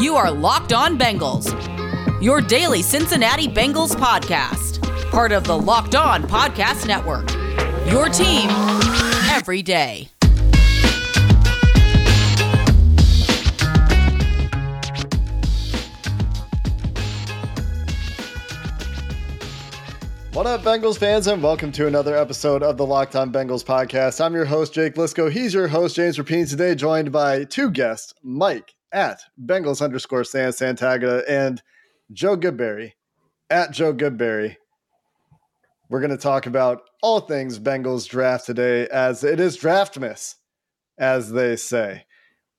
You are Locked On Bengals, your daily Cincinnati Bengals podcast, part of the Locked On Podcast Network. Your team every day. What up, Bengals fans, and welcome to another episode of the Locked On Bengals podcast. I'm your host, Jake Liskow. He's your host, James Rapien. Today, joined by two guests, Mike at Bengals underscore San Santagata and Joe Goodberry at Joe Goodberry. We're going to talk about all things Bengals draft today, as it is draftmas, as they say.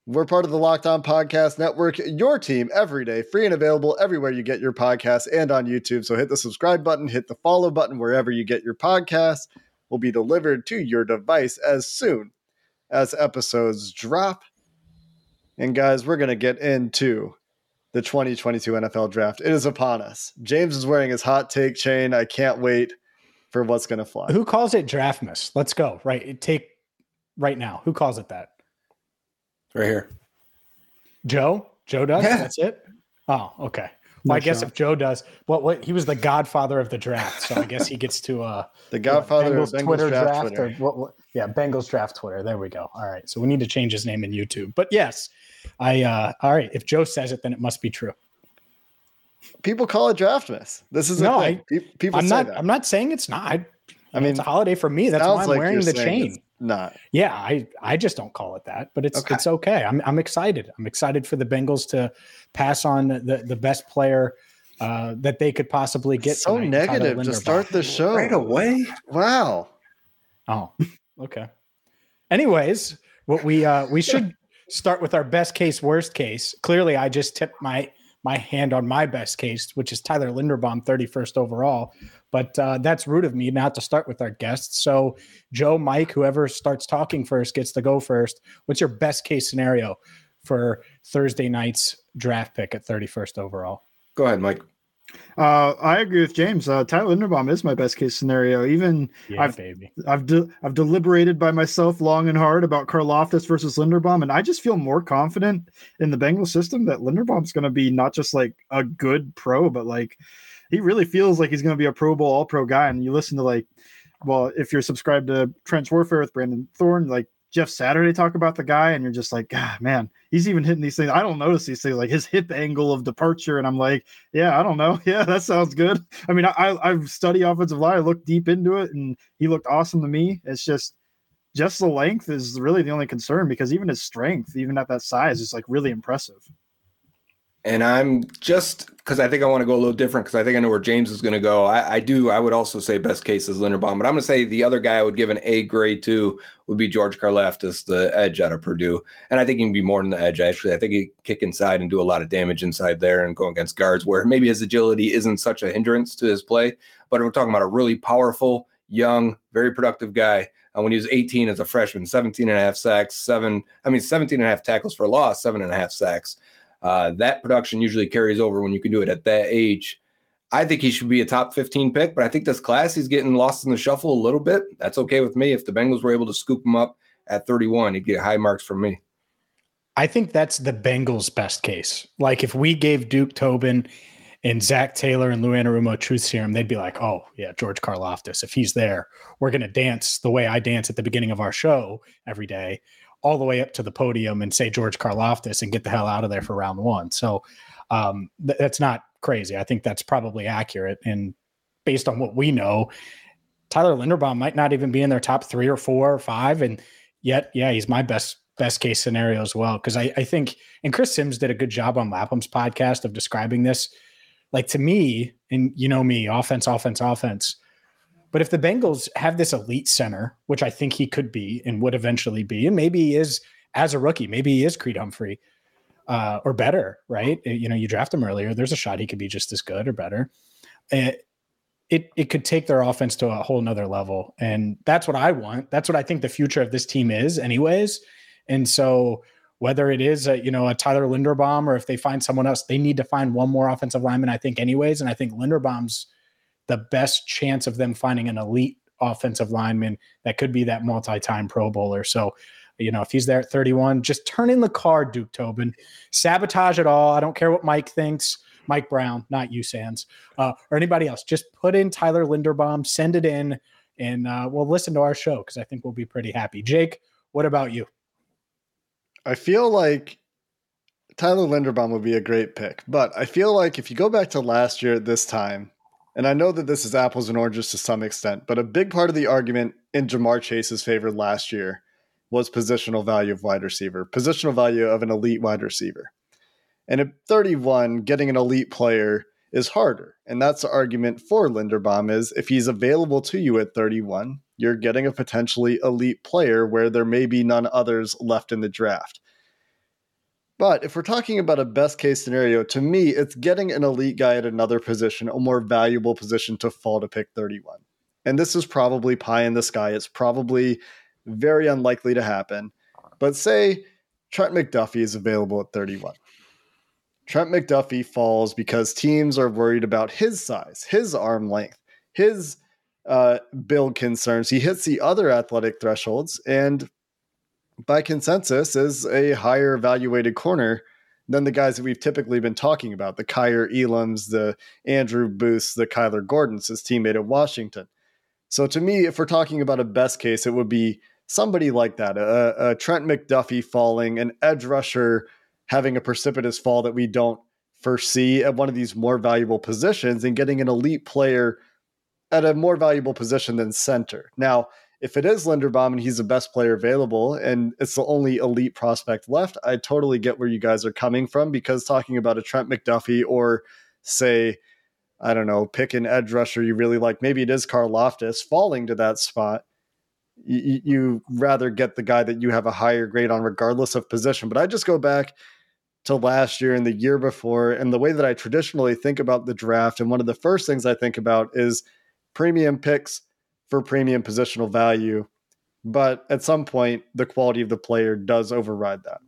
We're part of the Locked On Podcast Network, your team every day, free and available everywhere you get your podcasts and on YouTube. So hit the subscribe button, hit the follow button wherever you get your podcasts. Will be delivered to your device as soon as episodes drop. And guys, we're going to get into the 2022 NFL draft. It is upon us. James is wearing his hot take chain. I can't wait for what's going to fly. Who calls it draftmas? Let's go. Right. Take right now. Who calls it that? Right here. Joe? Joe does? Yeah. That's it? Oh, okay. Well, no I guess shot. if Joe does, what what he was the godfather of the draft, so I guess he gets to uh the godfather Bengals, of Bengals Twitter draft, draft Twitter. or what, what, yeah, Bengals draft Twitter. There we go. All right. So we need to change his name in YouTube. But yes, I uh all right, if Joe says it then it must be true. People call it draftmas. This is no, I, people I'm not that. I'm not saying it's not. I, I mean, it's a holiday for me. That's why I'm like wearing the chain not. Yeah, I I just don't call it that, but it's Okay. it's okay. I'm I'm excited. I'm excited for the Bengals to pass on the the best player uh, that they could possibly get. so tonight, negative to Linderbaum. start the show. Right away. Wow. Oh, okay. Anyways, what we uh we should start with our best case, worst case. Clearly, I just tipped my my hand on my best case, which is Tyler Linderbaum, 31st overall. But uh, that's rude of me not to start with our guests. So, Joe, Mike, whoever starts talking first gets to go first. What's your best case scenario for Thursday night's draft pick at 31st overall? Go ahead, Mike. Uh, I agree with James. Uh, Tyler Linderbaum is my best case scenario. Even Yeah, I've baby. I've de- I've deliberated by myself long and hard about Karlaftis versus Linderbaum, and I just feel more confident in the Bengals system that Linderbaum's going to be not just like a good pro, but like he really feels like he's going to be a Pro Bowl All Pro guy. And you listen to like, well, if you're subscribed to Trench Warfare with Brandon Thorn, like Jeff Saturday talk about the guy, and you're just like, God, man, he's even hitting these things. I don't notice these things like his hip angle of departure, and I'm like, yeah, I don't know, yeah, that sounds good. I mean, I I- I've offensive line, I looked deep into it, and he looked awesome to me. It's just just the length is really the only concern because even his strength, even at that size, is like really impressive. And I'm just because I think I want to go a little different because I think I know where James is going to go. I, I do. I would also say best case is Linderbaum, but I'm going to say the other guy I would give an A grade to would be George Karlaftis, the edge out of Purdue. And I think he can be more than the edge. Actually, I think he kick inside and do a lot of damage inside there and go against guards where maybe his agility isn't such a hindrance to his play. But we're talking about a really powerful, young, very productive guy. Uh, when he was 18 as a freshman, 17 and a half sacks, seven, I mean, 17 and a half tackles for loss, seven and a half sacks. Uh, that production usually carries over when you can do it at that age. I think he should be a top 15 pick, but I think this class he's getting lost in the shuffle a little bit. That's okay with me. If the Bengals were able to scoop him up at 31, he'd get high marks from me. I think that's the Bengals' best case. Like if we gave Duke Tobin and Zac Taylor and Lou Anarumo truth serum, they'd be like, "Oh yeah, George Karlaftis. If he's there, we're gonna dance the way I dance at the beginning of our show every day, all the way up to the podium and say George Karlaftis and get the hell out of there for round one." So um, th- that's not crazy. I think that's probably accurate. And based on what we know, Tyler Linderbaum might not even be in their top three or four or five, and yet, yeah, he's my best best case scenario as well. Because I, I think, and Chris Sims did a good job on Lapham's podcast of describing this. Like to me, and you know me, offense, offense, offense. But if the Bengals have this elite center, which I think he could be and would eventually be, and maybe he is as a rookie, maybe he is Creed Humphrey uh, or better, right? You know, you draft him earlier. There's a shot he could be just as good or better. It, it, it could take their offense to a whole nother level. And that's what I want. That's what I think the future of this team is, anyways. And so whether it is a, you know a Tyler Linderbaum or if they find someone else, they need to find one more offensive lineman. I think, anyways, and I think Linderbaum's the best chance of them finding an elite offensive lineman that could be that multi-time Pro Bowler. So You know, if he's there at 31, just turn in the card, Duke Tobin. Sabotage it all. I don't care what Mike thinks. Mike Brown, not you, Sands, uh, or anybody else. Just put in Tyler Linderbaum, send it in, and uh, we'll listen to our show because I think we'll be pretty happy. Jake, what about you? I feel like Tyler Linderbaum would be a great pick, but I feel like if you go back to last year at this time, and I know that this is apples and oranges to some extent, but a big part of the argument in Ja'Marr Chase's favor last year was positional value of wide receiver, positional value of an elite wide receiver. And at 31, getting an elite player is harder. And that's the argument for Linderbaum is if he's available to you at 31, you're getting a potentially elite player where there may be none others left in the draft. But if we're talking about a best case scenario, to me, it's getting an elite guy at another position, a more valuable position to fall to pick 31. And this is probably pie in the sky. It's probably very unlikely to happen. But say Trent McDuffie is available at 31. Trent McDuffie falls because teams are worried about his size, his arm length, his uh, build concerns. He hits the other athletic thresholds, and by consensus, is a higher evaluated corner than the guys that we've typically been talking about the Kaiir Elams, the Andrew Booths, the Kyler Gordons, his teammate at Washington. So to me, if we're talking about a best case, it would be somebody like that a, a Trent McDuffie falling, an edge rusher having a precipitous fall that we don't foresee at one of these more valuable positions and getting an elite player at a more valuable position than center. Now, if it is Linderbaum and he's the best player available and it's the only elite prospect left, I totally get where you guys are coming from because talking about a Trent McDuffie or say, I don't know, pick an edge rusher you really like, maybe it is Karlaftis falling to that spot. You, you rather get the guy that you have a higher grade on, regardless of position. But I just go back to last year and the year before, and the way that I traditionally think about the draft. And one of the first things I think about is premium picks for premium positional value. But at some point, the quality of the player does override that.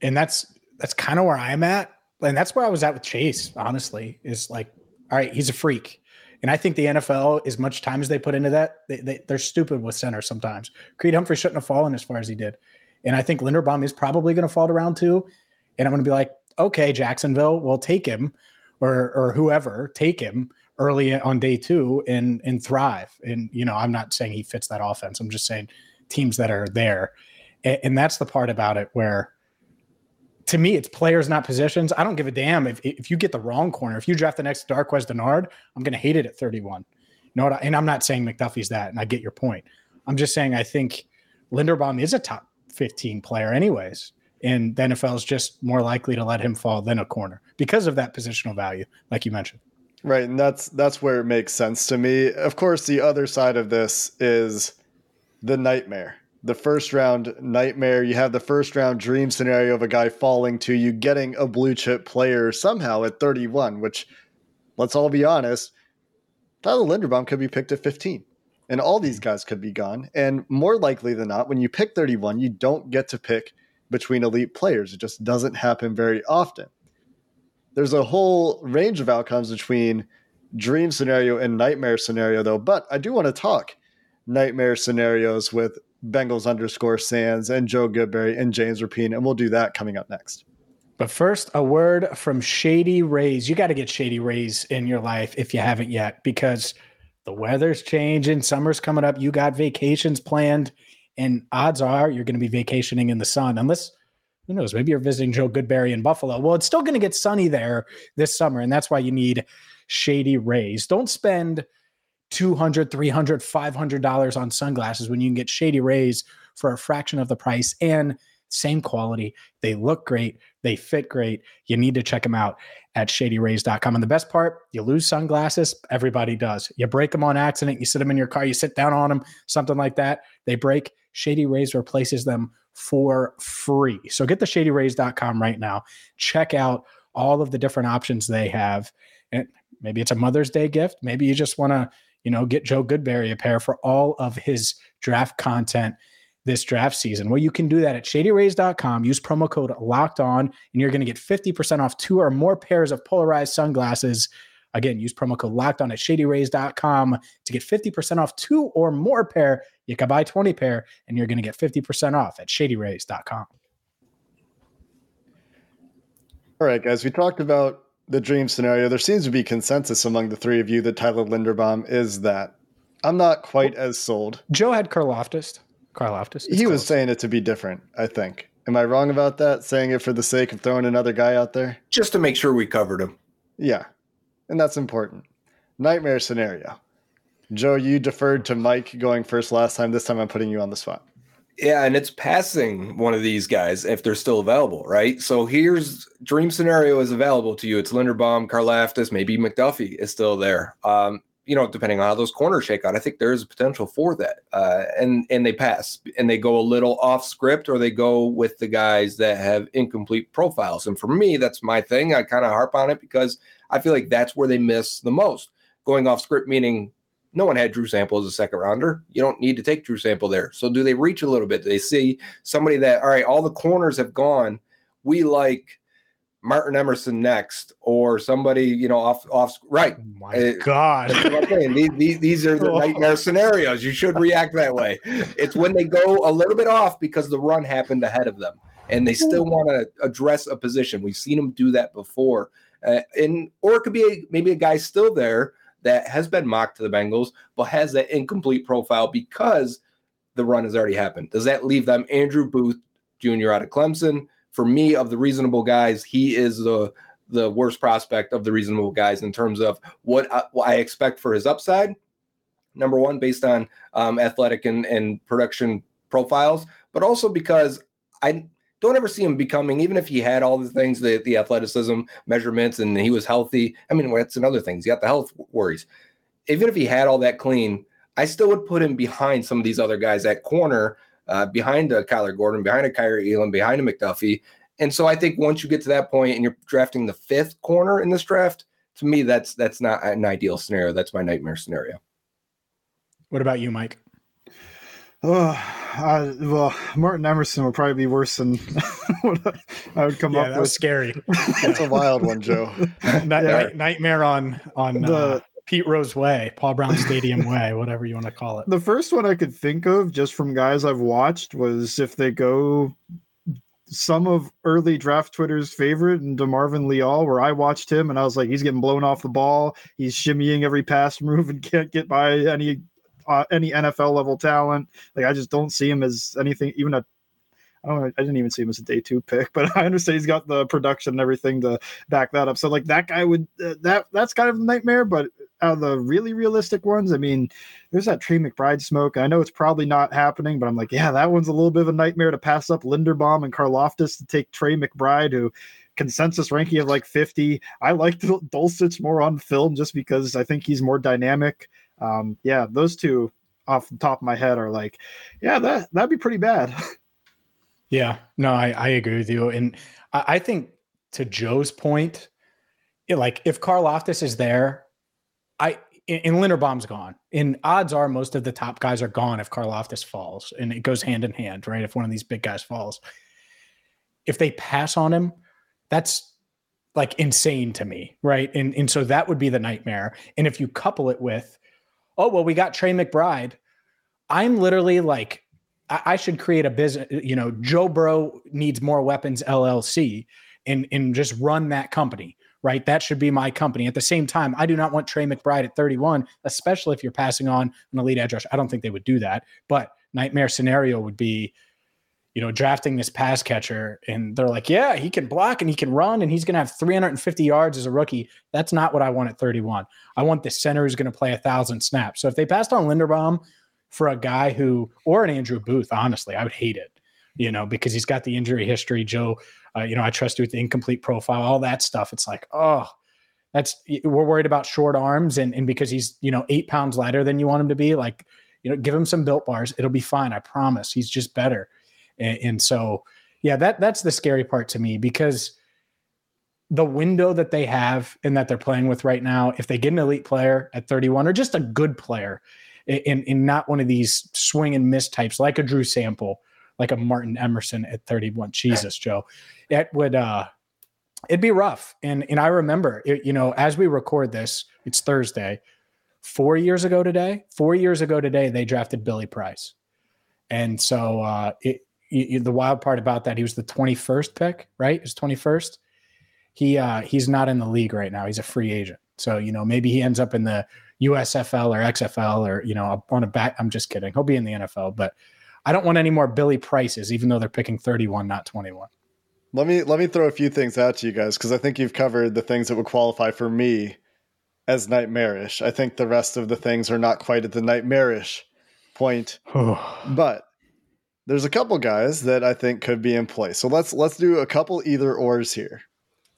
And that's that's kind of where I'm at. And that's where I was at with Chase, honestly, is like, all right, he's a freak. And I think the NFL, as much time as they put into that, they, they, they're stupid with center sometimes. Creed Humphrey shouldn't have fallen as far as he did. And I think Linderbaum is probably going to fall to round two. And I'm going to be like, okay, Jacksonville, we'll take him or, or whoever, take him early on day two and and thrive. And you know, I'm not saying he fits that offense. I'm just saying teams that are there, and, and that's the part about it where. To me, it's players, not positions. I don't give a damn if, if you get the wrong corner. If you draft the next Darqueze Dennard, I'm going to hate it at 31. You know what? I, and I'm not saying McDuffie's that, and I get your point. I'm just saying I think Linderbaum is a top 15 player, anyways and the NFL is just more likely to let him fall than a corner because of that positional value, like you mentioned. Right, and that's that's where it makes sense to me. Of course, the other side of this is the nightmare. The first round nightmare. You have the first round dream scenario of a guy falling to you getting a blue chip player somehow at 31, which let's all be honest, Tyler Linderbaum could be picked at 15. And all these guys could be gone. And more likely than not, when you pick 31, you don't get to pick between elite players. It just doesn't happen very often there's a whole range of outcomes between dream scenario and nightmare scenario, though. But I do want to talk nightmare scenarios with Bengals underscore Sands and Joe Goodberry and James Rapien, and we'll do that coming up next. But first, a word from Shady Rays. You got to get Shady Rays in your life if you haven't yet, because the weather's changing, summer's coming up, you got vacations planned, and odds are you're going to be vacationing in the sun, unless who knows? Maybe you're visiting Joe Goodberry in Buffalo. Well, it's still going to get sunny there this summer, and that's why you need shady rays. Don't spend 200 300 $500 on sunglasses when you can get shady rays for a fraction of the price and same quality. They look great, they fit great. You need to check them out at shadyrays.com. And the best part, you lose sunglasses, everybody does. You break them on accident, you sit them in your car, you sit down on them, something like that, they break. Shady Rays replaces them for free. So get the shadyrays.com right now. Check out all of the different options they have. And maybe it's a Mother's Day gift. Maybe you just want to, you know, get Joe Goodberry a pair for all of his draft content this draft season. Well, you can do that at shadyrays.com. Use promo code locked on, and you're going to get 50% off two or more pairs of polarized sunglasses Again, use promo code locked on at shadyrays.com to get 50% off two or more pair. You can buy 20 pair and you're going to get 50% off at shadyrays.com. All right, guys, we talked about the dream scenario. There seems to be consensus among the three of you that Tyler Linderbaum is that. I'm not quite as sold. Joe had Karlaftis. Karlaftis. He was saying it to be different, I think. Am I wrong about that? Saying it for the sake of throwing another guy out there? Just to make sure we covered him. Yeah. And that's important. Nightmare scenario. Joe, you deferred to Mike going first last time. This time I'm putting you on the spot. Yeah, and it's passing one of these guys if they're still available, right? So here's dream scenario is available to you. It's Linderbaum, Karlaftis, maybe McDuffie is still there. Um, you know, depending on how those corners shake out, I think there is a potential for that. Uh, and and they pass and they go a little off script or they go with the guys that have incomplete profiles. And for me, that's my thing. I kind of harp on it because I feel like that's where they miss the most. Going off script meaning no one had Drew Sample as a second rounder. You don't need to take Drew Sample there. So do they reach a little bit? Do they see somebody that all right, all the corners have gone. We like Martin Emerson next, or somebody, you know, off off right. Oh my uh, God. these, these, these are the nightmare scenarios. You should react that way. It's when they go a little bit off because the run happened ahead of them and they still want to address a position. We've seen them do that before. Uh, and or it could be a, maybe a guy still there that has been mocked to the Bengals, but has that incomplete profile because the run has already happened. Does that leave them Andrew Booth Jr. out of Clemson? For me, of the reasonable guys, he is the the worst prospect of the reasonable guys in terms of what I, what I expect for his upside. Number one, based on um, athletic and, and production profiles, but also because I don't ever see him becoming, even if he had all the things, the, the athleticism measurements, and he was healthy. I mean, that's another thing. He's got the health worries. Even if he had all that clean, I still would put him behind some of these other guys at corner, uh, behind a Kyler Gordon, behind a Kaiir Elam, behind a McDuffie. And so I think once you get to that point and you're drafting the fifth corner in this draft, to me, that's that's not an ideal scenario. That's my nightmare scenario. What about you, Mike? Oh, uh, well, Martin Emerson would probably be worse than what I would come yeah, up that with. Was scary. That's a wild one, Joe. Night, yeah. nightmare on on the, uh, Pete Rose Way, Paul Brown Stadium Way, whatever you want to call it. The first one I could think of, just from guys I've watched, was if they go some of early draft Twitter's favorite and DeMarvin Leal, where I watched him and I was like, he's getting blown off the ball. He's shimmying every pass move and can't get by any uh, any NFL level talent. Like I just don't see him as anything, even a. I I didn't even see him as a day two pick, but I understand he's got the production and everything to back that up. So like that guy would uh, that that's kind of a nightmare. But out of the really realistic ones, I mean, there's that Trey McBride smoke. I know it's probably not happening, but I'm like, yeah, that one's a little bit of a nightmare to pass up Linderbaum and Karlaftis to take Trey McBride, who consensus ranking of like 50. I like Dulcich more on film just because I think he's more dynamic um, yeah, those two off the top of my head are like, yeah, that that'd be pretty bad. yeah, no, I, I agree with you, and I, I think to Joe's point, it, like if Karlaftis is there, I and Linderbaum's gone. And odds are most of the top guys are gone if Karlaftis falls, and it goes hand in hand, right? If one of these big guys falls, if they pass on him, that's like insane to me, right? And and so that would be the nightmare. And if you couple it with oh well we got trey mcbride i'm literally like I, should create a business you know joe bro needs more weapons llc and and just run that company right that should be my company at the same time i do not want trey mcbride at 31 especially if you're passing on an elite edge i don't think they would do that but nightmare scenario would be you know, drafting this pass catcher and they're like, yeah, he can block and he can run and he's going to have 350 yards as a rookie. That's not what I want at 31. I want the center who's going to play a thousand snaps. So if they passed on Linderbaum for a guy who, or an Andrew Booth, honestly, I would hate it, you know, because he's got the injury history. Joe, uh, you know, I trust you with the incomplete profile, all that stuff. It's like, oh, that's, we're worried about short arms and, and because he's, you know, eight pounds lighter than you want him to be, like, you know, give him some built bars. It'll be fine. I promise. He's just better and, and so, yeah, that that's the scary part to me because the window that they have and that they're playing with right now, if they get an elite player at 31 or just a good player in, in not one of these swing and miss types like a Drew Sample, like a Martin Emerson at 31. Jesus, Joe. That would uh it'd be rough. And and I remember, it, you know, as we record this, it's Thursday. Four years ago today, four years ago today, they drafted Billy Price, and so uh, it, the wild part about that, he was the 21st pick, right? His 21st. He uh, he's not in the league right now. He's a free agent. So you know maybe he ends up in the USFL or XFL or you know on a back. I'm just kidding. He'll be in the NFL, but I don't want any more Billy Prices, even though they're picking 31, not 21. Let me let me throw a few things out to you guys because I think you've covered the things that would qualify for me as nightmarish. I think the rest of the things are not quite at the nightmarish point, but there's a couple guys that I think could be in play. So let's let's do a couple either ors here.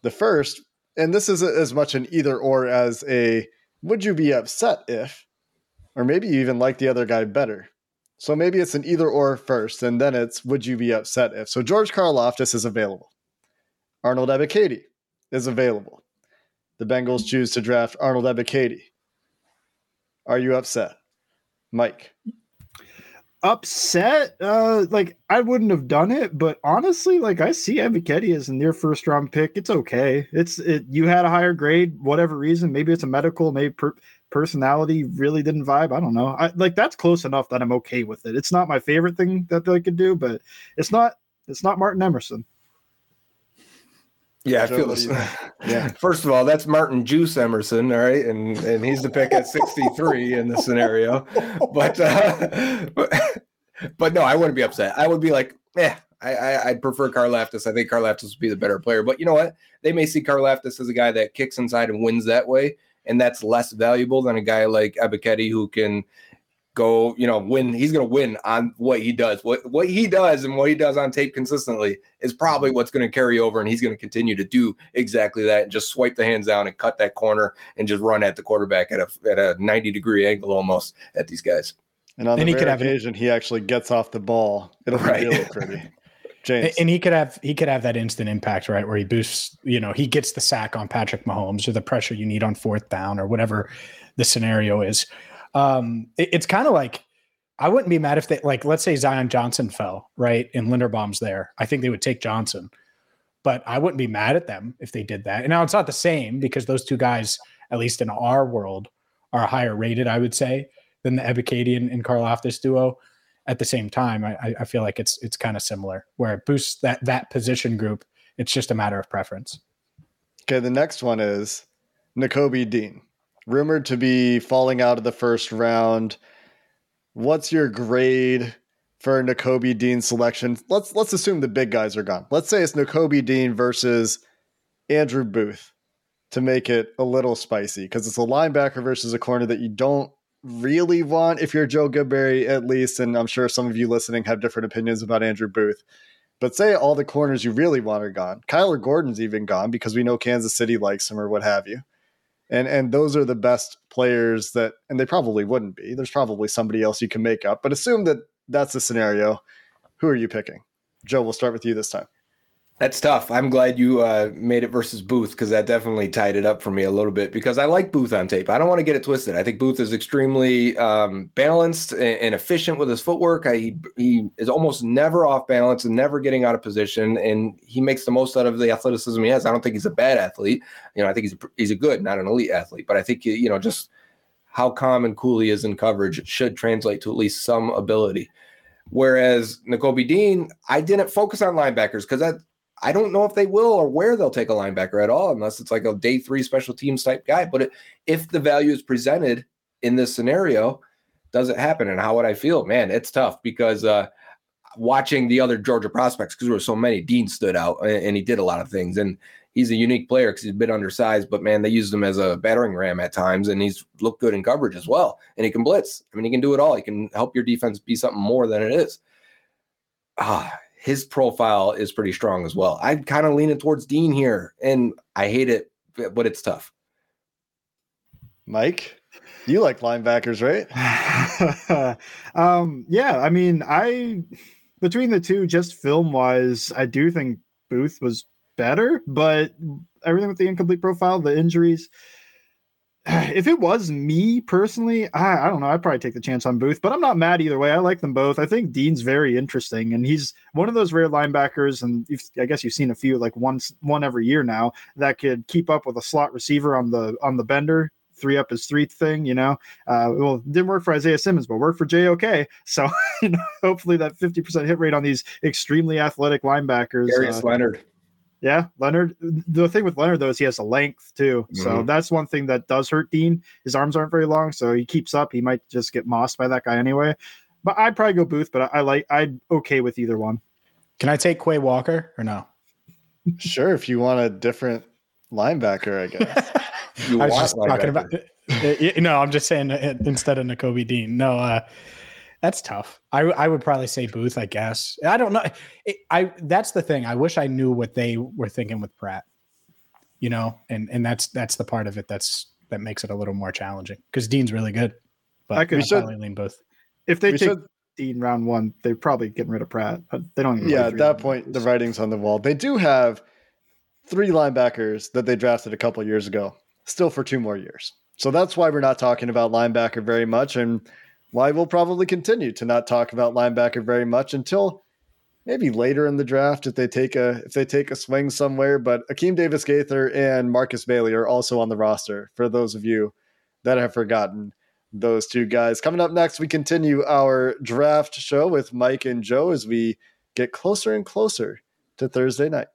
The first, and this isn't as much an either or as a would you be upset if, or maybe you even like the other guy better. So maybe it's an either or first, and then it's would you be upset if. So George Karlaftis is available. Arnold Ebiketie is available. The Bengals choose to draft Arnold Ebiketie. Are you upset? Mike. Upset? Uh like I wouldn't have done it, but honestly, like I see Ebiketie as a near first round pick. It's okay. It's it you had a higher grade, whatever reason. Maybe it's a medical, maybe per, personality really didn't vibe. I don't know. I like that's close enough that I'm okay with it. It's not my favorite thing that they could do, but it's not it's not Martin Emerson. Yeah, I feel this. Yeah. First of all, that's Martin Juice Emerson, all right, and and he's the pick at 63 in the scenario. But, uh, but but no, I wouldn't be upset. I would be like, yeah, I, I would prefer Karlaftis. I think Karlaftis would be the better player. But you know what? They may see Karlaftis as a guy that kicks inside and wins that way and that's less valuable than a guy like Ebiketie who can go, you know, win. He's going to win on what he does. What what he does and what he does on tape consistently is probably what's going to carry over, and he's going to continue to do exactly that and just swipe the hands down and cut that corner and just run at the quarterback at a at a ninety degree angle almost at these guys. And on and the he could have occasion, he actually gets off the ball. It'll right. be really pretty. James. And he could have he could have that instant impact, right? Where he boosts, you know, he gets the sack on Patrick Mahomes or the pressure you need on fourth down or whatever the scenario is. Um, it, it's kind of like I wouldn't be mad if they like let's say Zion Johnson fell, right? And Linderbaum's there. I think they would take Johnson. But I wouldn't be mad at them if they did that. And now it's not the same because those two guys, at least in our world, are higher rated, I would say, than the Ebiketie and, Karlaftis duo at the same time, I, I feel like it's it's kind of similar where it boosts that that position group. It's just a matter of preference. Okay, the next one is Nakobe Dean, rumored to be falling out of the first round. What's your grade for Nakobe Dean selection? Let's let's assume the big guys are gone. Let's say it's Nakobe Dean versus Andrew Booth to make it a little spicy because it's a linebacker versus a corner that you don't really want if you're Joe Goodberry, at least, and I'm sure some of you listening have different opinions about Andrew Booth. But say all the corners you really want are gone. Kyler Gordon's even gone because we know Kansas City likes him or what have you. And and those are the best players that and they probably wouldn't be. There's probably somebody else you can make up, but assume that that's the scenario. Who are you picking? Joe, we'll start with you this time. That's tough. I'm glad you uh, made it versus Booth because that definitely tied it up for me a little bit because I like Booth on tape. I don't want to get it twisted. I think Booth is extremely um, balanced and, efficient with his footwork. I, he is almost never off balance and never getting out of position, and he makes the most out of the athleticism he has. I don't think he's a bad athlete. You know, I think he's he's a good, not an elite athlete, but I think you know just how calm and cool he is in coverage should translate to at least some ability. Whereas Nakobe Dean, I didn't focus on linebackers because that I don't know if they will or where they'll take a linebacker at all, unless it's like a day three special teams type guy. But if the value is presented in this scenario, does it happen? And how would I feel? Man, it's tough because uh, watching the other Georgia prospects, because there were so many, Dean stood out and, and he did a lot of things. And he's a unique player because he's a bit undersized, but man, they used him as a battering ram at times, and he's looked good in coverage as well. And he can blitz. I mean, he can do it all. He can help your defense be something more than it is. Ah, his profile is pretty strong as well. I'm kind of leaning towards Dean here, and I hate it, but it's tough. Mike, you like linebackers, right? um, yeah, I mean, I between the two, just film wise, I do think Booth was better, but everything with the incomplete profile, the injuries, if it was me personally, I, I don't know. I'd probably take the chance on Booth, but I'm not mad either way. I like them both. I think Dean's very interesting, and he's one of those rare linebackers. And I guess you've seen a few, like once one every year now, that could keep up with a slot receiver on the on the bender three up is three thing, you know. Uh, well, didn't work for Isaiah Simmons, but worked for JOK. So you know, hopefully that 50% hit rate on these extremely athletic linebackers. Darius uh, Leonard. Yeah, Leonard. The thing with Leonard though is he has a length too, so mm-hmm. that's one thing that does hurt Dean. His arms aren't very long, so he keeps up. He might just get mossed by that guy anyway. But I'd probably go Booth, but I, I like I'd okay with either one. Can I take Quay Walker or no? sure, if you want a different linebacker, I guess. I was just talking about. no, I'm just saying uh, instead of Nakobe Dean. No, uh, that's tough. I I would probably say Booth. I guess I don't know. It, I that's the thing. I wish I knew what they were thinking with Pratt. You know, and and that's that's the part of it that's that makes it a little more challenging because Dean's really good. But I could probably lean Booth. If they take should, Dean round one, they're probably getting rid of Pratt. But they don't. yeah, at that point, the writing's on the wall. They do have three linebackers that they drafted a couple years ago, still for two more years. So that's why we're not talking about linebacker very much. And why we'll probably continue to not talk about linebacker very much until maybe later in the draft if they take a if they take a swing somewhere. But Akeem Davis Gaither and Markus Bailey are also on the roster for those of you that have forgotten those two guys. Coming up next, we continue our draft show with Mike and Joe as we get closer and closer to Thursday night.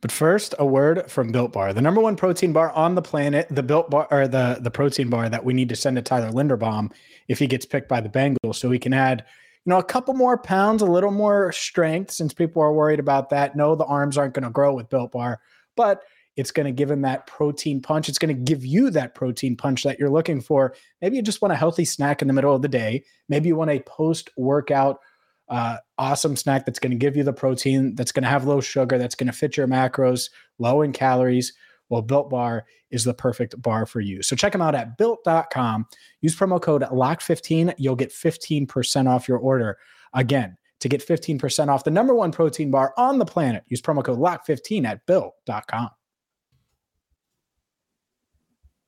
But first, a word from Built Bar, the number one protein bar on the planet. The Built Bar or the the protein bar that we need to send to Tyler Linderbaum if he gets picked by the Bengals, so he can add, you know, a couple more pounds, a little more strength, since people are worried about that. No, the arms aren't going to grow with Built Bar, but it's going to give him that protein punch. It's going to give you that protein punch that you're looking for. Maybe you just want a healthy snack in the middle of the day. Maybe you want a post workout uh, awesome snack that's going to give you the protein, that's going to have low sugar, that's going to fit your macros, low in calories. Well, Built Bar is the perfect bar for you. So check them out at built.com. Use promo code LOCK15. You'll get 15% off your order. Again, to get 15% off the number one protein bar on the planet, use promo code LOCK15 at built.com.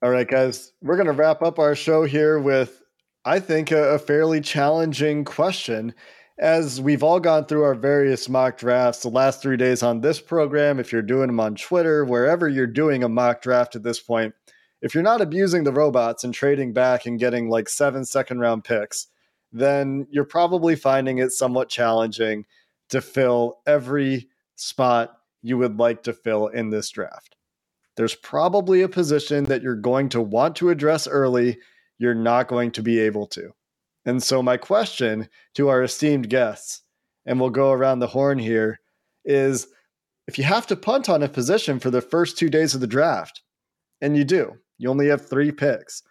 All right, guys, we're going to wrap up our show here with, I think, a, a fairly challenging question as we've all gone through our various mock drafts the last three days on this program, if you're doing them on Twitter, wherever you're doing a mock draft at this point, if you're not abusing the robots and trading back and getting like seven second round picks, then you're probably finding it somewhat challenging to fill every spot you would like to fill in this draft. There's probably a position that you're going to want to address early, you're not going to be able to. And so, my question to our esteemed guests, and we'll go around the horn here, is if you have to punt on a position for the first two days of the draft, and you do, you only have three picks,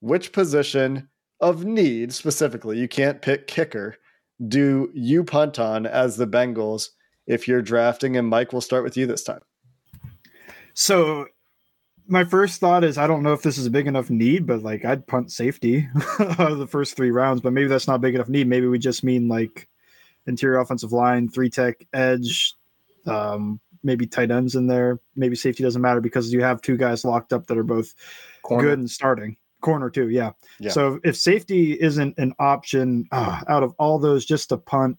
which position of need specifically, you can't pick kicker, do you punt on as the Bengals if you're drafting? And Mike, we'll start with you this time. So my first thought is I don't know if this is a big enough need, but like I'd punt safety the first three rounds, but maybe that's not big enough need. Maybe we just mean like interior offensive line, three tech, edge, um, maybe tight ends in there. Maybe safety doesn't matter because you have two guys locked up that are both Corner. good and starting. Corner too, yeah. yeah. So if safety isn't an option uh, out of all those, just to punt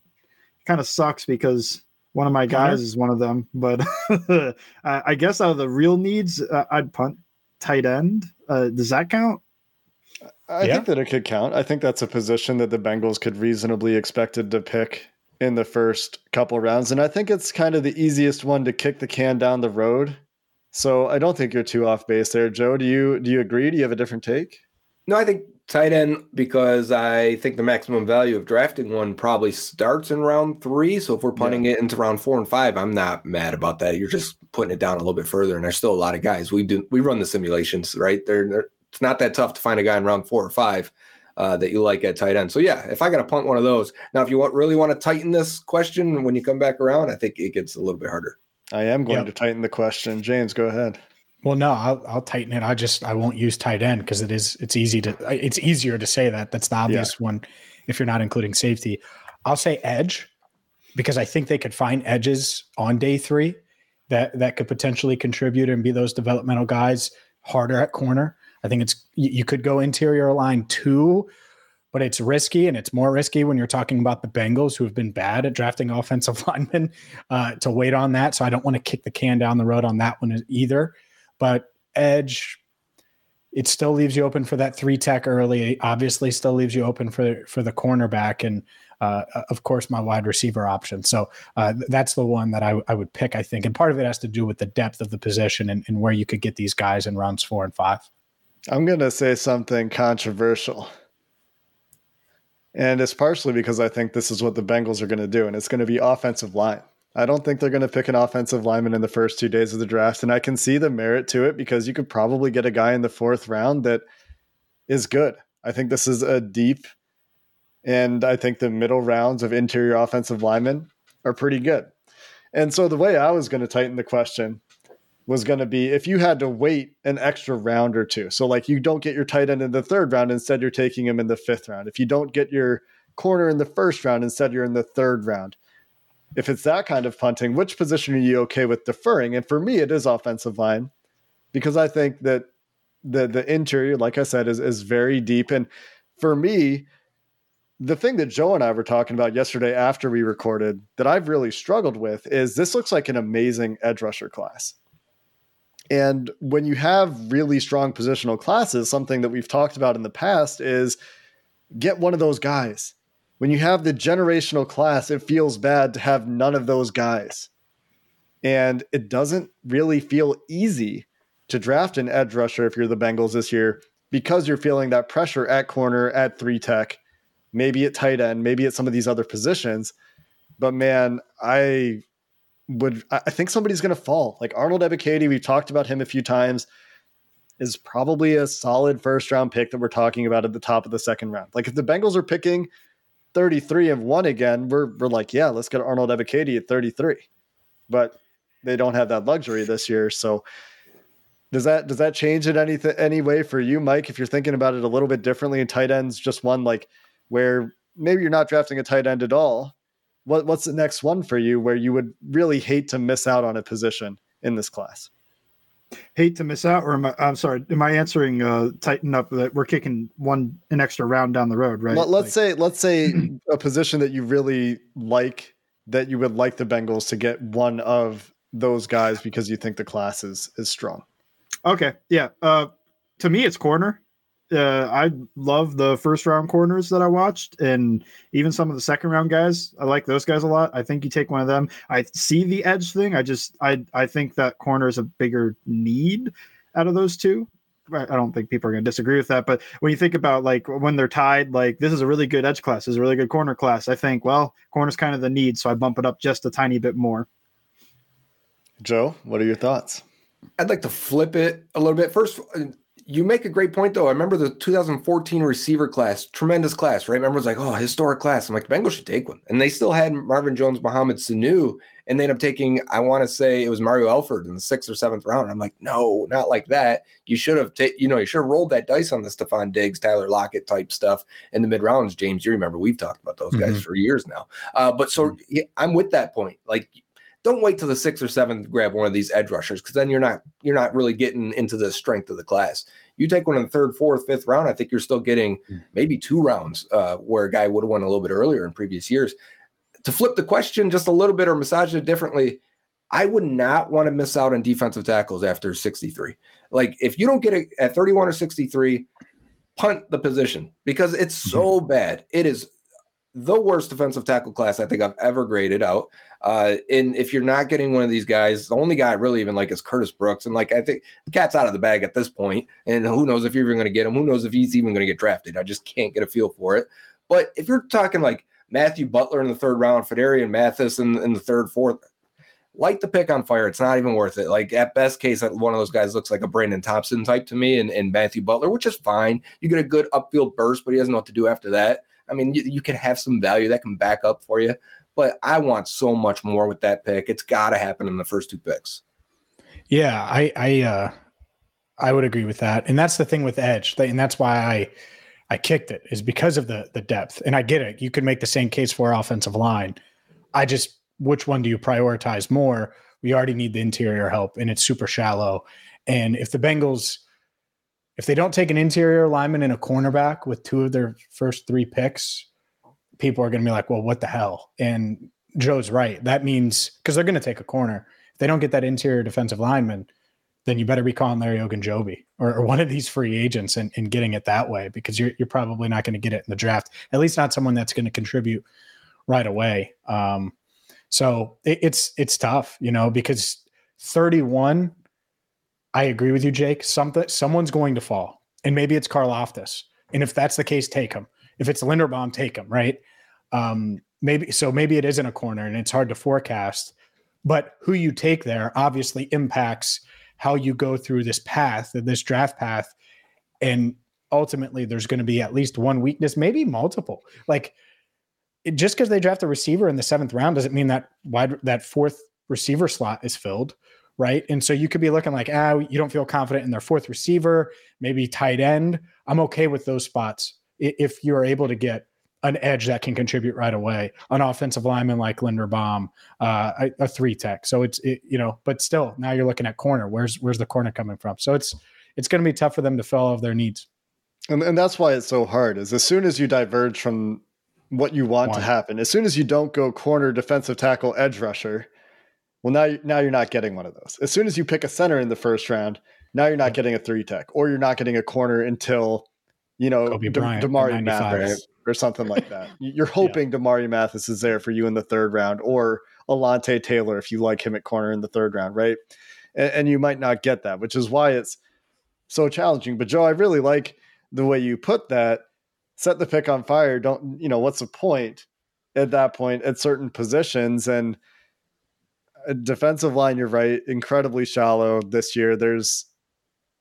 kind of sucks because one of my guys is one of them, but I guess out of the real needs, uh, I'd punt tight end. Uh, does that count? I yeah. think that it could count. I think that's a position that the Bengals could reasonably expected to pick in the first couple rounds, and I think it's kind of the easiest one to kick the can down the road. So I don't think you're too off base there, Joe. Do you do you agree? Do you have a different take? No, I think tight end because I think the maximum value of drafting one probably starts in round three. So if we're punting yeah. it into round four and five, I'm not mad about that. You're just putting it down a little bit further, and there's still a lot of guys. We do we run the simulations, right? They're, they're it's not that tough to find a guy in round four or five uh, that you like at tight end. So yeah, if I got to punt one of those now, if you want really want to tighten this question when you come back around, I think it gets a little bit harder. I am going yep. to tighten the question. James, go ahead. Well, no, I'll, I'll tighten it. I just I won't use tight end because it is it's easy to it's easier to say that. That's the obvious yeah. one if you're not including safety. I'll say edge because I think they could find edges on day three that that could potentially contribute and be those developmental guys. harder at corner. I think it's you could go interior line two, but it's risky and it's more risky when you're talking about the Bengals who have been bad at drafting offensive linemen uh, to wait on that. So I don't want to kick the can down the road on that one either. But edge, it still leaves you open for that three tech early. Obviously, still leaves you open for for the cornerback and uh, of course my wide receiver option. So uh, that's the one that I, I would pick. I think, and part of it has to do with the depth of the position and, and where you could get these guys in rounds four and five. I'm going to say something controversial. And it's partially because I think this is what the Bengals are going to do, and it's going to be offensive line. I don't think they're going to pick an offensive lineman in the first two days of the draft. And I can see the merit to it because you could probably get a guy in the fourth round that is good. I think this is a deep, and I think the middle rounds of interior offensive linemen are pretty good. And so the way I was going to tighten the question was going to be if you had to wait an extra round or two. So, like, you don't get your tight end in the third round, instead, you're taking him in the fifth round. If you don't get your corner in the first round, instead, you're in the third round. If it's that kind of punting, which position are you okay with deferring? And for me, it is offensive line because I think that the the interior, like I said, is is very deep. And for me, the thing that Joe and I were talking about yesterday after we recorded that I've really struggled with is this looks like an amazing edge rusher class. And when you have really strong positional classes, something that we've talked about in the past is get one of those guys. When you have the generational class, it feels bad to have none of those guys. And it doesn't really feel easy to draft an edge rusher if you're the Bengals this year because you're feeling that pressure at corner, at three tech, maybe at tight end, maybe at some of these other positions. But man, I would I think somebody's going to fall. Like Arnold Ebiketie, we've talked about him a few times, is probably a solid first round pick that we're talking about at the top of the second round. Like if the Bengals are picking 33 and one again, we're we're like, yeah, let's get Arnold Ebiketie at 33. But they don't have that luxury this year, so does that does that change it any any way for you, Mike? If you're thinking about it a little bit differently, in tight ends, just one like where maybe you're not drafting a tight end at all, what what's the next one for you where you would really hate to miss out on a position in this class? Hate to miss out, or am I, I'm sorry, am I answering uh, tighten up that we're kicking one an extra round down the road, right? Let, us like, say let's say a position that you really like that you would like the Bengals to get one of those guys because you think the class is is strong. Okay, yeah. Uh, to me, it's corner uh, I love the first round corners that I watched, and even some of the second round guys. I like those guys a lot. I think you take one of them. I see the edge thing. I just I I think that corner is a bigger need out of those two. I don't think people are going to disagree with that. But when you think about like when they're tied, like this is a really good edge class, this is a really good corner class. I think well, corner's kind of the need, so I bump it up just a tiny bit more. Joe, what are your thoughts? I'd like to flip it a little bit. First, you make a great point though. I remember the 2014 receiver class, tremendous class, right? Remember, it was like, oh, historic class. I'm like, the Bengals should take one. And they still had Marvin Jones, Mohamed Sanu, and they end up taking, I want to say it was Mario Alford in the sixth or seventh round. I'm like, no, not like that. You should have taken, you know, you should have rolled that dice on the Stefon Diggs, Tyler Lockett type stuff in the mid rounds. James, you remember we've talked about those guys mm-hmm. for years now. Uh, but so mm-hmm. yeah, I'm with that point. Like don't wait till the sixth or seventh grab one of these edge rushers because then you're not you're not really getting into the strength of the class. You take one in the third, fourth, fifth round, I think you're still getting hmm. maybe two rounds uh, where a guy would have won a little bit earlier in previous years. To flip the question just a little bit or massage it differently, I would not want to miss out on defensive tackles after 63. Like if you don't get it at 31 or 63, punt the position because it's so mm-hmm. bad. It is the worst defensive tackle class I think I've ever graded out. Uh, and if you're not getting one of these guys, the only guy I really even like is Curtis Brooks. And like I think the cat's out of the bag at this point, and who knows if you're even going to get him? Who knows if he's even going to get drafted? I just can't get a feel for it. But if you're talking like Matthew Butler in the third round, Phidarian Mathis in, in the third, fourth, light the pick on fire. It's not even worth it. Like at best case, one of those guys looks like a Brandon Thompson type to me, and, and Matthew Butler, which is fine. You get a good upfield burst, but he doesn't know what to do after that. I mean, you, you can have some value that can back up for you, but I want so much more with that pick. It's got to happen in the first two picks. Yeah, I I uh I would agree with that. And that's the thing with edge. And that's why I I kicked it is because of the the depth. And I get it. You could make the same case for offensive line. I just which one do you prioritize more? We already need the interior help and it's super shallow. And if the Bengals If they don't take an interior lineman and a cornerback with two of their first three picks, people are going to be like, well, what the hell? And Joe's right. That means because they're going to take a corner. If they don't get that interior defensive lineman, then you better be calling Larry Ogunjobi or, or one of these free agents and, and getting it that way because you're, you're probably not going to get it in the draft, at least not someone that's going to contribute right away. Um, so it, it's it's tough, you know, because 31. I agree with you, Jake. Something someone's going to fall, and maybe it's Karlaftis. And if that's the case, take him. If it's Linderbaum, take him. Right? Um, maybe so. Maybe it isn't a corner, and it's hard to forecast. But who you take there obviously impacts how you go through this path, this draft path, and ultimately there's going to be at least one weakness, maybe multiple. Like just because they draft a receiver in the seventh round doesn't mean that wide that fourth receiver slot is filled, right? And so you could be looking like, ah, you don't feel confident in their fourth receiver, maybe tight end. I'm okay with those spots if you're able to get an edge that can contribute right away, an offensive lineman like Linderbaum, uh, a, a, three tech. So it's it, you know, but still, now you're looking at corner. Where's where's the corner coming from? So it's it's going to be tough for them to fill all of their needs. And, and that's why it's so hard. Is as soon as you diverge from what you want One. to happen, as soon as you don't go corner, defensive tackle, edge rusher, well, now now you're not getting one of those. As soon as you pick a center in the first round, now you're not getting a three tech, or you're not getting a corner until you know De- Mathis or something like that. You're hoping yeah. Mathis is there for you in the third round, or Alontae Taylor if you like him at corner in the third round, right? And, and you might not get that, which is why it's so challenging. But Joe, I really like the way you put that. Set the pick on fire. Don't you know what's the point at that point at certain positions and defensive line. You're right, incredibly shallow this year. There's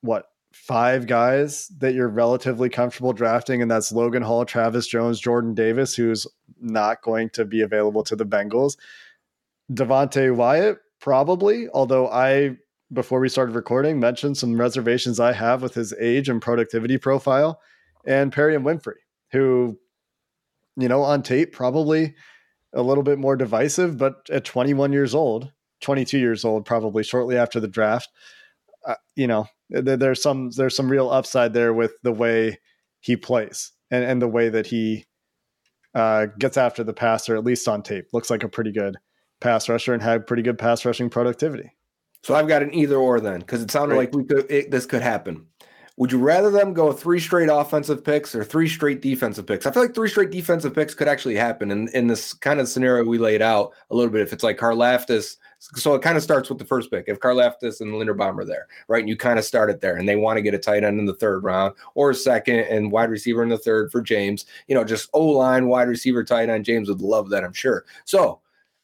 what five guys that you're relatively comfortable drafting, and that's Logan Hall, Travis Jones, Jordan Davis, who's not going to be available to the Bengals. Devonte Wyatt, probably, although I, before we started recording, mentioned some reservations I have with his age and productivity profile, and Perrion Winfrey, who, you know, on tape, probably a little bit more divisive, but at 21 years old, 22 years old, probably shortly after the draft, uh, you know, there's some there's some real upside there with the way he plays and, and the way that he uh, gets after the passer, at least on tape. Looks like a pretty good pass rusher and had pretty good pass rushing productivity. So I've got an either or then because it sounded like we could it, this could happen. Would you rather them go three straight offensive picks or three straight defensive picks? I feel like three straight defensive picks could actually happen in, in this kind of scenario we laid out a little bit. If it's like Karlaftis so it kind of starts with the first pick. If Karlaftis and Linderbaum are there, right? And you kind of start it there, and they want to get a tight end in the third round or second and wide receiver in the third for James. You know, just O line, wide receiver, tight end. James would love that, I'm sure. So,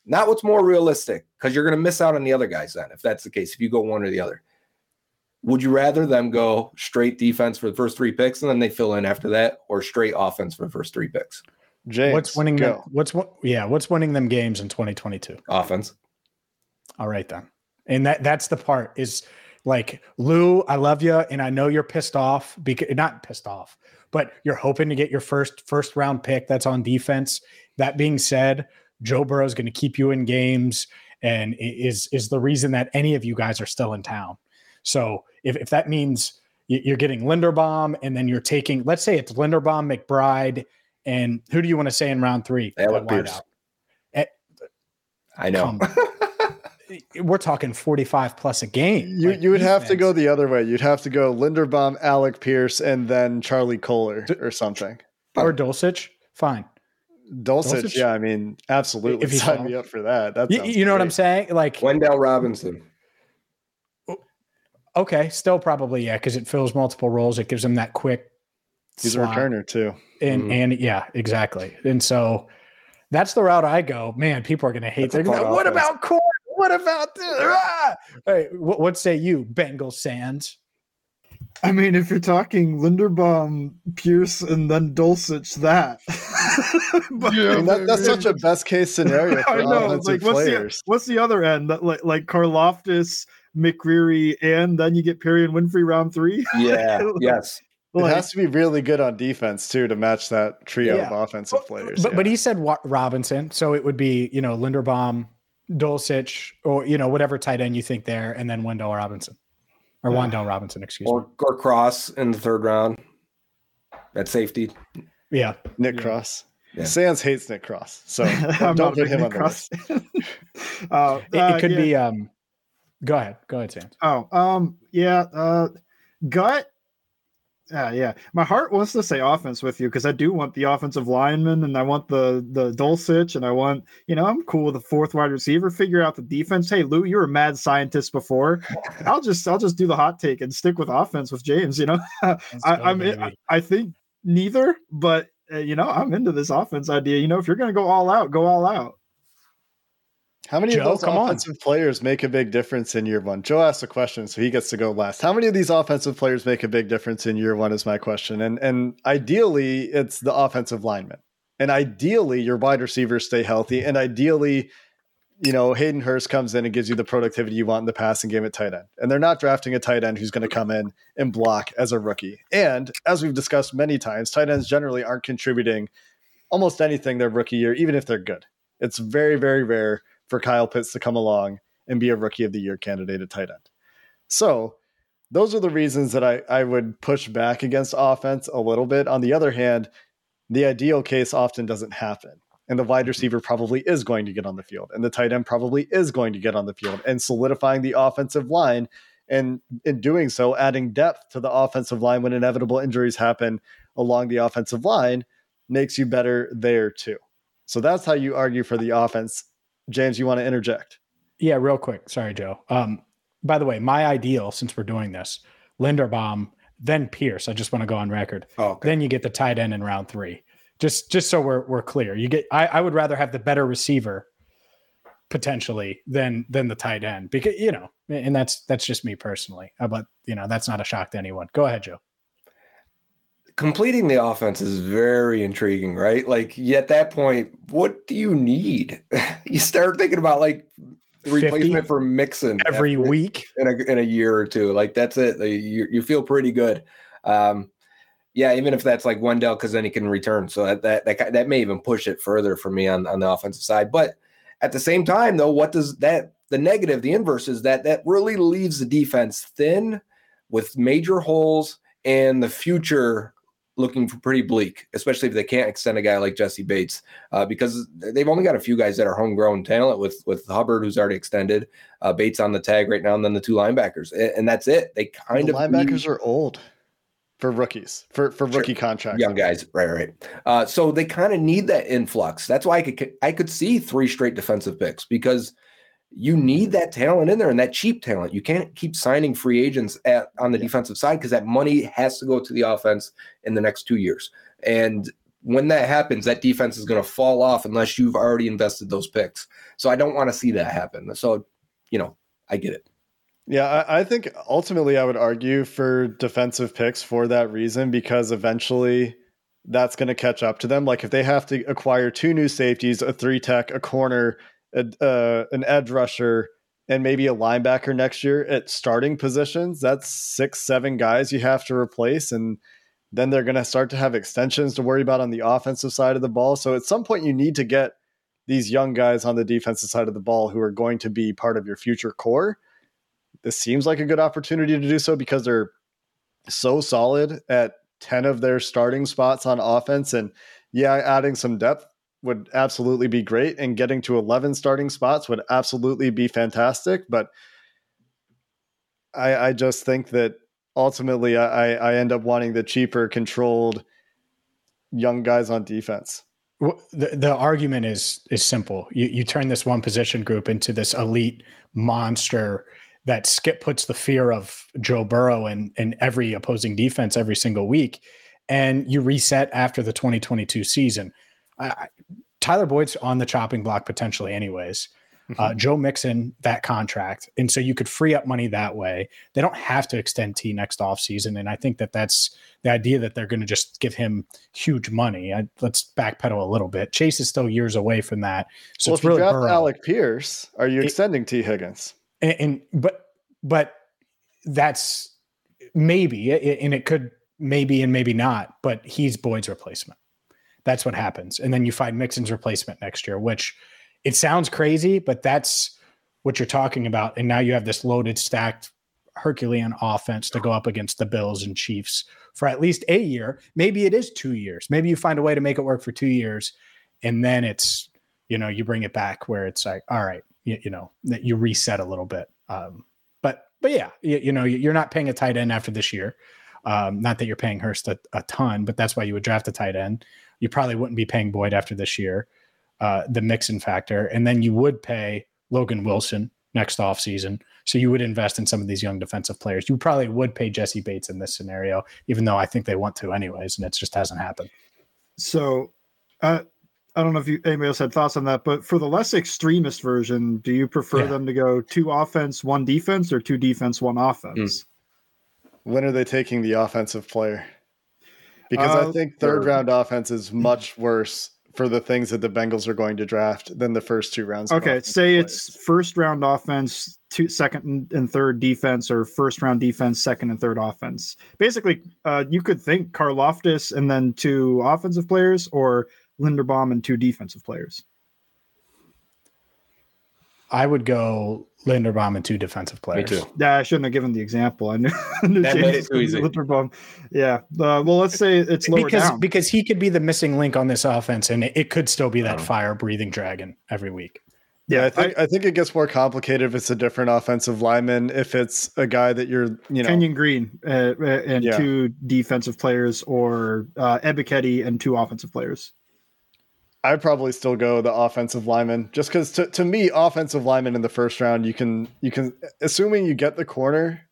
not what's more realistic because you're going to miss out on the other guys then if that's the case. If you go one or the other, would you rather them go straight defense for the first three picks and then they fill in after that, or straight offense for the first three picks? James, what's winning go. them? What's what? Yeah, what's winning them games in 2022? Offense. All right then. And that that's the part is like Lou, I love you and I know you're pissed off because not pissed off, but you're hoping to get your first first round pick that's on defense. That being said, Joe Burrow is going to keep you in games and is is the reason that any of you guys are still in town. So if, if that means you're getting Linderbaum and then you're taking, let's say it's Linderbaum, McBride, and who do you want to say in round three? Alec Pierce. At, eh, I know. we're talking 45 plus a game. You like you would have to go the other way. You'd have to go Linderbaum, Alec Pierce, and then Charlie Kolar or something. Or Dulcich. Fine. Dulcich, Dulcich? yeah, I mean, absolutely. If you sign me up for that. That you, you know what I'm saying? Like Wendell Robinson. Okay, still probably yeah, because it fills multiple roles. It gives them that quick. He's slot. a returner too, and mm-hmm. and yeah, exactly. And so that's the route I go. Man, people are going to hate. that. what about Corn? What about this? Ah! Hey, what, what say you, Bengal Sands? I mean, if you're talking Linderbaum, Pierce, and then Dulcich, that. but, yeah, that that's such a best case scenario for I know, offensive like, what's players. The, what's the other end? That like like Karlaftis, McCreary, and then you get Perrion Winfrey round three. Yeah. yes. It has to be really good on defense too to match that trio yeah. of offensive players. But, yeah. but he said Robinson, so it would be you know Linderbaum, Dulcich, or you know whatever tight end you think there, and then Wendell Robinson. or Wan'Dale Robinson, excuse or, me. Or Cross in the third round at safety. Yeah. Nick Yeah. Cross. Yeah. Sands hates Nick Cross, so I'm don't put big him on the Cross list. uh, It, uh, it could yeah. be um go ahead. Go ahead, Sam. Oh, um, yeah, uh, gut. Uh, yeah, my heart wants to say offense with you because I do want the offensive lineman and I want the the Dulcich and I want you know I'm cool with the fourth wide receiver. Figure out the defense. Hey, Lou, you're a mad scientist before. I'll just I'll just do the hot take and stick with offense with James. You know, I, I. I think neither, but uh, you know I'm into this offense idea. You know, if you're gonna go all out, go all out. How many Joe, of those come on. offensive players make a big difference in year one? Joe asked a question, so he gets to go last. How many of these offensive players make a big difference in year one? Is my question, and and ideally, it's the offensive lineman, and ideally, your wide receivers stay healthy, and ideally, you know, Hayden Hurst comes in and gives you the productivity you want in the passing game at tight end, and they're not drafting a tight end who's going to come in and block as a rookie. And as we've discussed many times, tight ends generally aren't contributing almost anything their rookie year, even if they're good. It's very, very rare for Kyle Pitts to come along and be a rookie of the year candidate at tight end. So those are the reasons that I, I would push back against offense a little bit. On the other hand, the ideal case often doesn't happen. And the wide mm-hmm. receiver probably is going to get on the field, and the tight end probably is going to get on the field, and solidifying the offensive line. And in doing so, adding depth to the offensive line when inevitable injuries happen along the offensive line makes you better there too. So that's how you argue for the offense. James, you want to interject? Yeah, real quick. Sorry, Joe. Um, by the way, my ideal, since we're doing this, Linderbaum, then Pierce. I just want to go on record. Oh, okay. Then you get the tight end in round three. Just just so we're we're clear. You get I, I would rather have the better receiver potentially than than the tight end because you know, and that's that's just me personally. But you know, that's not a shock to anyone. Go ahead, Joe. Completing the offense is very intriguing, right? Like at that point, what do you need? you start thinking about like replacement for Mixon Every week. in a in a year or two. Like that's it. You you feel pretty good. Um, yeah, even if that's like Wendell, because then he can return. So that that that that may even push it further for me on on the offensive side. But at the same time, though, what does that the negative, the inverse is that that really leaves the defense thin with major holes and the future looking pretty bleak, especially if they can't extend a guy like Jessie Bates, uh, because they've only got a few guys that are homegrown talent with with Hubbard, who's already extended, uh, Bates on the tag right now, and then the two linebackers, and, and that's it. They kind the of linebackers need are old for rookies for for Sure. rookie contracts. young guys, right, right. Uh, so they kind of need that influx. That's why I could I could see three straight defensive picks because you need that talent in there and that cheap talent. You can't keep signing free agents at on the defensive side because that money has to go to the offense in the next two years. And when that happens, that defense is going to fall off unless you've already invested those picks. So I don't want to see that happen. So, you know, I get it. Yeah, I, I think ultimately I would argue for defensive picks for that reason because eventually that's going to catch up to them. Like if they have to acquire two new safeties, a three tech, a corner, a, uh, an edge rusher, and maybe a linebacker next year at starting positions, that's six, seven guys you have to replace. And then they're going to start to have extensions to worry about on the offensive side of the ball. So at some point, you need to get these young guys on the defensive side of the ball who are going to be part of your future core this seems like a good opportunity to do so because they're so solid at 10 of their starting spots on offense. And yeah, adding some depth would absolutely be great. And getting to 11 starting spots would absolutely be fantastic. But I, I just think that ultimately I, I end up wanting the cheaper, controlled young guys on defense. The, the argument is is simple. You you turn this one position group into this elite monster that skip puts the fear of Joe Burrow in in every opposing defense every single week, and you reset after the 2022 season. I, Tyler Boyd's on the chopping block potentially, anyways. Uh, Joe Mixon that contract, and so you could free up money that way. They don't have to extend T next offseason. and I think that that's the idea that they're going to just give him huge money. I, let's backpedal a little bit. Chase is still years away from that, so well, it's if you draft Alec Pierce, are you It- extending T. Higgins? and, and but but that's maybe and it could maybe and maybe not but he's boyd's replacement that's what happens and then you find mixon's replacement next year which it sounds crazy but that's what you're talking about and now you have this loaded stacked Herculean offense to go up against the Bills and Chiefs for at least a year. Maybe it is two years. Maybe you find a way to make it work for two years, and then it's you know you bring it back where it's like all right, you, you know that you reset a little bit. Um, but but yeah, you, you, know you're not paying a tight end after this year. Um, not that you're paying Hurst a, a, ton, but that's why you would draft a tight end. You probably wouldn't be paying Boyd after this year, uh, the Mixon factor, and then you would pay Logan Wilson next offseason. So you would invest in some of these young defensive players. You probably would pay Jessie Bates in this scenario, even though I think they want to anyways, and it just hasn't happened. So uh, I don't know if you anybody else had thoughts on that, but for the less extremist version, do you prefer yeah. them to go two offense, one defense, or two defense, one offense? Mm. When are they taking the offensive player? Because uh, I think third round offense is much worse for the things that the Bengals are going to draft than the first two rounds. Okay, say it's first round offense, two second and third defense, or first round defense, second and third offense. Basically, uh, you could think Karlaftis and then two offensive players, or Linderbaum and two defensive players. I would go Linderbaum and two defensive players. Me too. Yeah, I shouldn't have given the example. I knew, I knew that made it too easy. Linderbaum. Yeah. Uh, well, let's say it's lower because down. because he could be the missing link on this offense, and it, it could still be that oh. fire breathing dragon every week. Yeah, I think I, I, think it gets more complicated if it's a different offensive lineman. If it's a guy that you're, you know, Kenyon Green uh, uh and yeah. two defensive players, or uh, Ebiketie and two offensive players. I'd probably still go the offensive lineman just because to, to me, offensive lineman in the first round, you can you can assuming you get the corner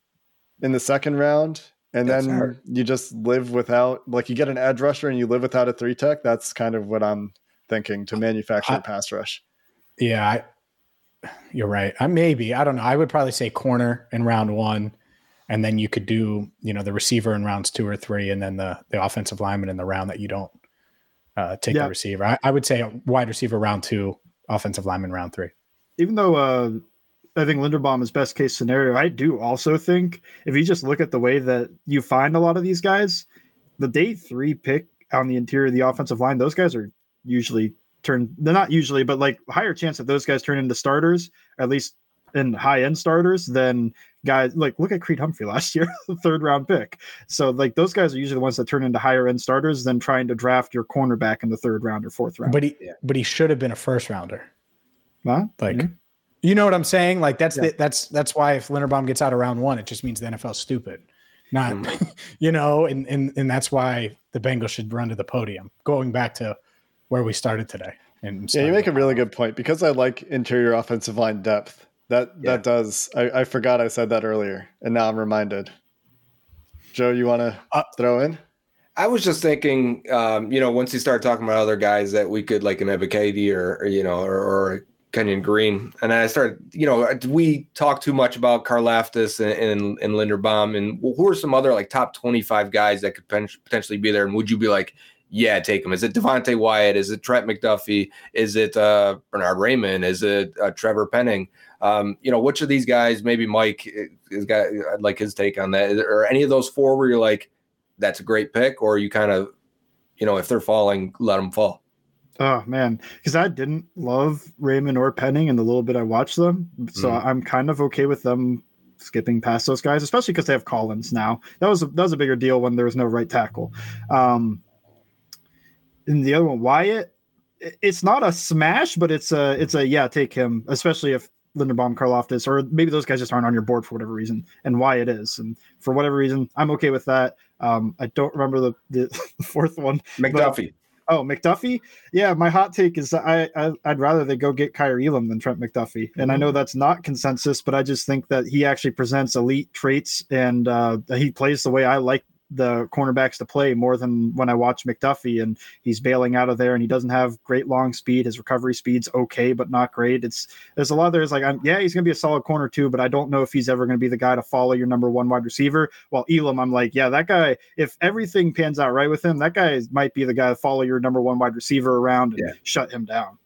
in the second round and that's then hard. you just live without like you get an edge rusher and you live without a three tech. That's kind of what I'm thinking to manufacture I, a pass rush. Yeah, I, you're right. I maybe I don't know. I would probably say corner in round one, and then you could do you know the receiver in rounds two or three, and then the the offensive lineman in the round that you don't uh, take yeah. the receiver. I, I, would say wide receiver round two, offensive lineman round three. Even though uh, I think Linderbaum is best case scenario, I do also think if you just look at the way that you find a lot of these guys, the day three pick on the interior of the offensive line, those guys are usually turn. They're not usually, but like higher chance that those guys turn into starters, at least in high end starters, than guys like look at Creed Humphrey last year, third round pick. So like those guys are usually the ones that turn into higher end starters than trying to draft your cornerback in the third round or fourth round. But he yeah. but he should have been a first rounder. Huh? Like mm-hmm. you know what I'm saying? Like that's yeah. the, that's that's why if Linderbaum gets out of round one, it just means the NFL's stupid. Not mm-hmm. you know, and and and that's why the Bengals should run to the podium. Going back to where we started today. And yeah, you make a really good point because I like interior offensive line depth that yeah. that does. I, I forgot I said that earlier, and now I'm reminded. Joe, you want to uh, throw in? I was just thinking, um, you know, once you start talking about other guys that we could like an Ebiketie or, or you know, or, or Kenyon Green, and I started, you know, we talk too much about Karlaftis and, and, and Linderbaum, and who are some other like top twenty five guys that could potentially be there? And would you be like, yeah, take him. Is it Devonte Wyatt? Is it Trent McDuffie? Is it uh, Bernhard Raimann? Is it uh, Trevor Penning? Um, you know, which of these guys, maybe Mike has got, I'd like his take on that. Or any of those four where you're like, that's a great pick, or you kind of, you know, if they're falling, let them fall. Oh man, because I didn't love Raimann or Penning in the little bit I watched them, so mm. I'm kind of okay with them skipping past those guys, especially because they have Collins now. That was a, that was a bigger deal when there was no right tackle. Um, and the other one, Wyatt, it's not a smash, but it's a it's a yeah, take him, especially if Linderbaum, Karlaftis, or maybe those guys just aren't on your board for whatever reason, and why it is. And for whatever reason, I'm okay with that. Um, I don't remember the, the fourth one. McDuffie. But, oh, McDuffie. Yeah, my hot take is I, I would rather they go get Kaiir Elam than Trent McDuffie, and mm-hmm. I know that's not consensus, but I just think that he actually presents elite traits and uh, he plays the way I like the cornerbacks to play more than when I watch McDuffie and he's bailing out of there and he doesn't have great long speed. His recovery speed's okay, but not great. It's there's a lot of there's like I'm yeah, he's gonna be a solid corner too, but I don't know if he's ever gonna be the guy to follow your number one wide receiver. While Elam, I'm like, yeah, that guy, if everything pans out right with him, that guy might be the guy to follow your number one wide receiver around and yeah. shut him down.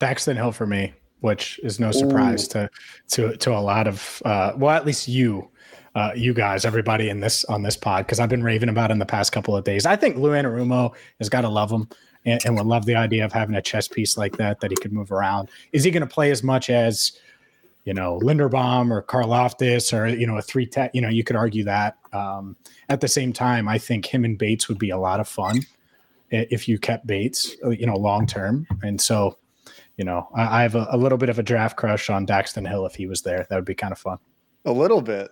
Daxton Hill for me, which is no surprise Ooh. to to to a lot of uh well, at least you uh, you guys, everybody in this on this pod, because I've been raving about in the past couple of days. I think Lou Anarumo has got to love him and, and, would love the idea of having a chess piece like that that he could move around. Is he going to play as much as you know, Linderbaum or Karlaftis or, you know, a three tech, you know, you could argue that. Um, at the same time, I think him and Bates would be a lot of fun if you kept Bates, uh, you know, long term. And so, you know, I, I have a, a, little bit of a draft crush on Daxton Hill if he was there. That would be kind of fun. A little bit.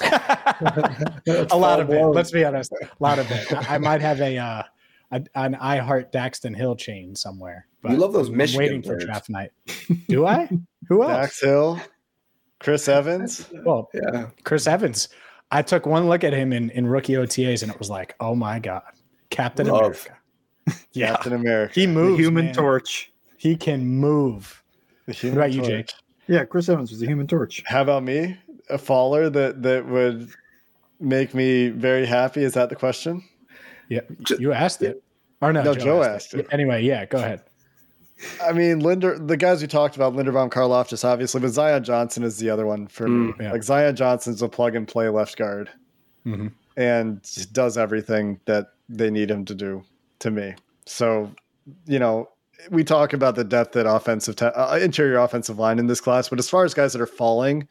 a lot of it. Let's be honest. A lot of it. I, I might have a, uh, a an I Heart Daxton Hill chain somewhere. But you love those Michigan. I'm waiting players. for draft night. Do I? Who else? Dax Hill, Chris Evans. Well, yeah, Chris Evans. I took one look at him in, in rookie OTAs and it was like, oh my god, Captain love. America. yeah, Captain America. He moves. The human man. Torch. He can move. What about you, Jake? Yeah, Chris Evans was the Human Torch. How about me? A faller that that would make me very happy. Is that the question? Yeah, you asked it. Or no, no Joe, Joe asked, asked it. it. Anyway, yeah, go ahead. I mean, Linder, the guys we talked about, Linderbaum, Karlaftis, obviously, but Zion Johnson is the other one for mm, me. Yeah. Like Zion Johnson's a plug and play left guard, mm-hmm. and does everything that they need him to do. To me, so you know, we talk about the depth at offensive te- uh, interior offensive line in this class, but as far as guys that are falling,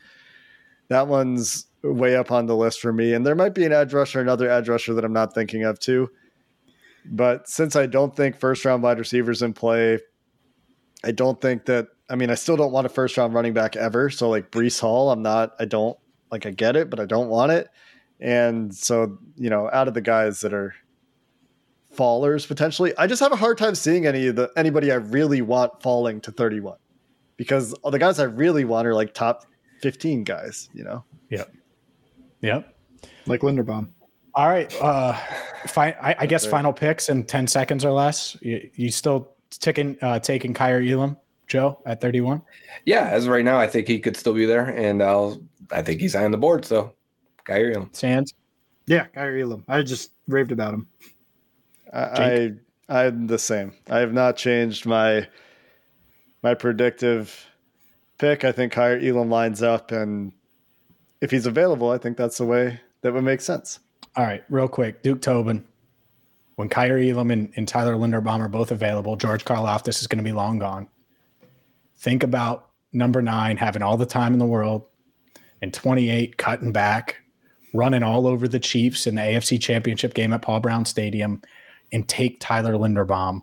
that one's way up on the list for me. And there might be an edge rusher, another edge rusher that I'm not thinking of too. But since I don't think first round wide receivers in play, I don't think that. I mean, I still don't want a first round running back ever. So like Breece Hall, I'm not. I don't like. I get it, but I don't want it. And so you know, out of the guys that are fallers potentially, I just have a hard time seeing any of the anybody I really want falling to 31 because all the guys I really want are like top 15 guys. You know. Yep. Yep. Like Linderbaum. All right. Uh, fi- I, I guess final picks in 10 seconds or less. You, you still taking uh, taking Kaiir Elam, Joe, at 31? Yeah, as of right now, I think he could still be there, and I'll I think he's high on the board. So Kaiir Elam. Sands? Yeah, Kaiir Elam. I just raved about him. I, I I'm the same. I have not changed my my predictive pick. I think Kaiir Elam lines up, and if he's available, I think that's the way that would make sense. All right, real quick, Duke Tobin. When Kaiir Elam and, and Tyler Linderbaum are both available, George Karlaftis is going to be long gone. Think about number nine having all the time in the world, and 28 cutting back, running all over the Chiefs in the AFC Championship game at Paul Brown Stadium, and take Tyler Linderbaum.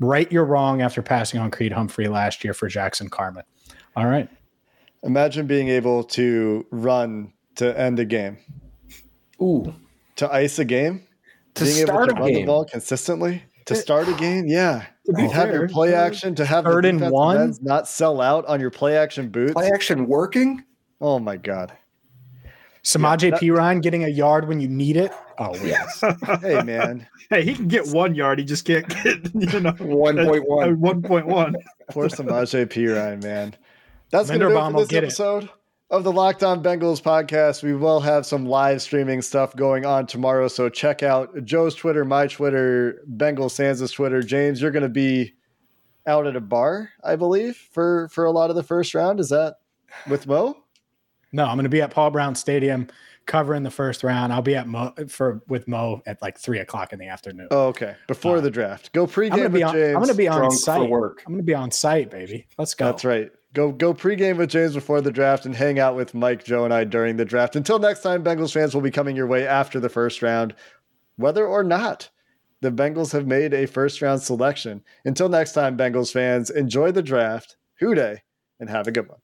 Right your wrong after passing on Creed Humphrey last year for Jackson Carman. All right. Imagine being able to run to end a game. Ooh. To ice a game? To being start able to a run game. the ball consistently? To start a game? Yeah. To be have fair, your play action, to have Third the and one? not sell out on your play action boots. Play action working. Oh my god. Samaje that- P. Ryan getting a yard when you need it. Oh, yes. Hey man. hey, he can get one yard. He just can't get you know One point one. one point one. Poor Samaj P. Ryan, man. That's going to do it for this get it. episode of the Locked On Bengals podcast. We will have some live streaming stuff going on tomorrow, so check out Joe's Twitter, my Twitter, Bengals Sansa's Twitter. James, you're going to be out at a bar, I believe, for for a lot of the first round. Is that with Mo? No, I'm going to be at Paul Brown Stadium covering the first round. I'll be at Mo for with Mo at like three o'clock in the afternoon. Oh, okay. Before Uh, the draft, go pregame I'm going to be on. James. I'm going to be on site. work. I'm going to be on site, baby. Let's go. That's right. Go go pregame with James before the draft and hang out with Mike, Joe, and I during the draft. Until next time, Bengals fans will be coming your way after the first round, whether or not the Bengals have made a first round selection. Until next time, Bengals fans, enjoy the draft, hoo day, and have a good one.